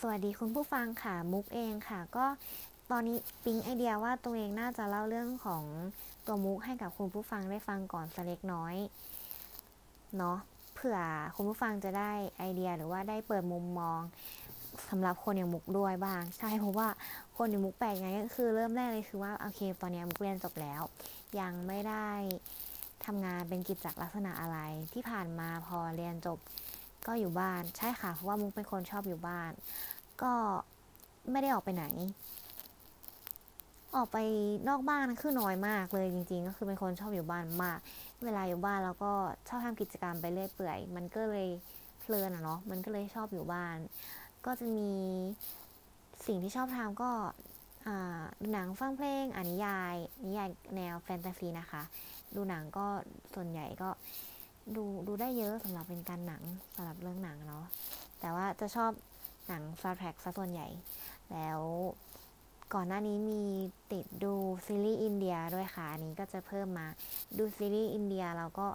สวัสดีคุณผู้ฟังค่ะ มุกเองค่ะ ก็ตอนนี้ปิ๊งไอเดียว่าตัวเองน่าจะเล่าเรื่องของตัวมุกให้กับคุณผู้ฟังได้ฟังก่อนสักเล็กน้อยเนาะเผื่อคุณผู้ฟังจะได้ไอเดียหรือว่าได้เปิดมุมมองสำหรับคนอย่างมุกด้วยบ้าง ใช่เพราะว่าคนอย่างมุกแปลกไงก็คือเริ่มแรกเลยคือว่าโอเคตอนนี้มุกเรียนจบแล้ว ยังไม่ได้ทำงานเป็นกิจลักษณะอะไรที่ผ่านมาพอเรียนจบ ก็อยู่บ้านใช่ค่ะ เพราะว่ามุกเป็นคนชอบอยู่บ้าน ก็ไม่ได้ออกไปไหน ออกไปนอกบ้านคือน้อยมากเลยจริง ๆ ก็คือเป็นคนชอบอยู่บ้านมาก เวลาอยู่บ้านแล้วก็ชอบทำกิจกรรมไปเรื่อยเปื่อย มันก็เลยเพลินอะเนาะมันก็เลยชอบอยู่บ้าน ก็จะมีสิ่งที่ชอบทำก็ดูหนังฟังเพลงอ่านนิยาย นิยายแนวแฟนตาซีนะคะ ดูหนังก็ส่วนใหญ่ก็ ดูดูได้เยอะสำหรับเป็นการหนังสำหรับเรื่องหนังเนาะแต่ว่าจะชอบหนังซาวด์แทร็กซะส่วนใหญ่ แล้วก่อนหน้านี้มีติดดูซีรีส์อินเดียด้วยค่ะอันนี้ก็จะเพิ่มมาดูซีรีส์อินเดียเราก็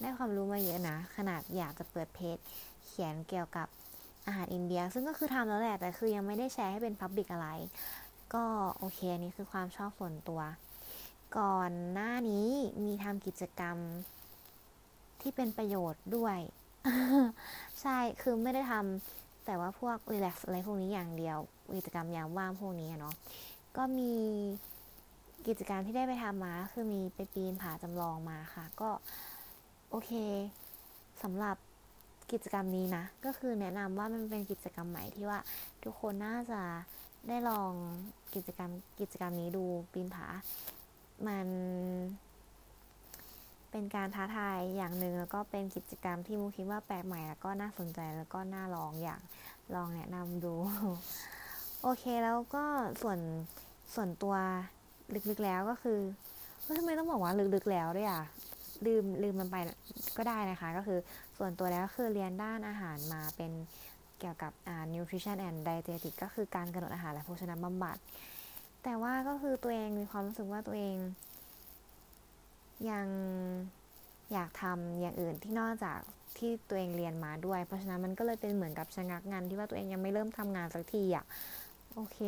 ได้ความรู้มาเยอะนะ ขนาดอยากจะเปิดเพจเขียนเกี่ยวกับอาหารอินเดีย ซึ่งก็คือทำแล้วแหละแต่คือยังไม่ได้แชร์ให้เป็น public อะไร ก็โอเคอันนี้คือความชอบส่วนตัว ก่อนหน้านี้มีทำกิจกรรม ที่เป็นประโยชน์ด้วย ใช่คือไม่ได้ทำแต่ว่าพวกรีแลกซ์อะไรพวกนี้อย่างเดียว กิจกรรมยามว่างพวกนี้เนาะก็มีกิจกรรมที่ได้ไปทำมา คือมีไปปีนผาจำลองมาค่ะ ก็โอเคสำหรับกิจกรรมนี้นะ ก็คือแนะนำว่ามันเป็นกิจกรรมใหม่ที่ว่า ทุกคนน่าจะได้ลองกิจกรรมกิจกรรมนี้ดูปีนผา มัน เป็นการท้าทายอย่างหนึ่งแล้วก็เป็นกิจกรรมที่มูคิดว่าแปลกใหม่แล้วก็น่าสนใจแล้วก็น่าลองอย่างลองแนะนำดู โอเคแล้วก็ส่วนส่วนตัวลึกๆแล้วก็คือทำไมต้องบอกว่าลึกๆแล้วด้วยอะลืมลืมมันไปก็ได้นะคะ ก็คือส่วนตัวแล้วคือเรียนด้านอาหารมาเป็นเกี่ยวกับอ่า nutrition and dietetics ก็คือการกำหนดอาหารและโภชนาบำบัด แต่ว่าก็คือตัวเองมีความรู้สึกว่าตัวเอง ยังอยากทำอย่างอื่นที่นอกจากที่ตัวเองเรียนมาด้วย เพราะฉะนั้นมันก็เลยเป็นเหมือนกับชะงักงานที่ว่าตัวเองยังไม่เริ่มทำงานสักทีอะโอเค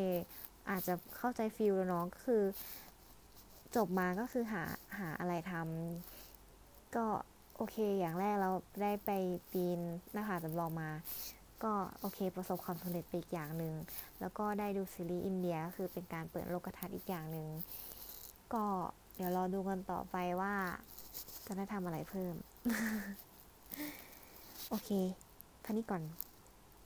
อาจจะเข้าใจฟิลแล้วเนาะก็คือ จบมาก็คือหาหาอะไรทำก็โอเค อย่างแรกเราได้ไปปีนหน้าผาจำลองมา ก็โอเค ประสบความสำเร็จไปอีกอย่างหนึ่ง แล้วก็ได้ดูซีรีส์อินเดีย คือเป็นการเปิดโลกทัศน์อีกอย่างหนึ่ง ก็ เดี๋ยวรอดูกันต่อไปว่า จะได้ทำอะไรเพิ่ม โอเคท่านี้ก่อน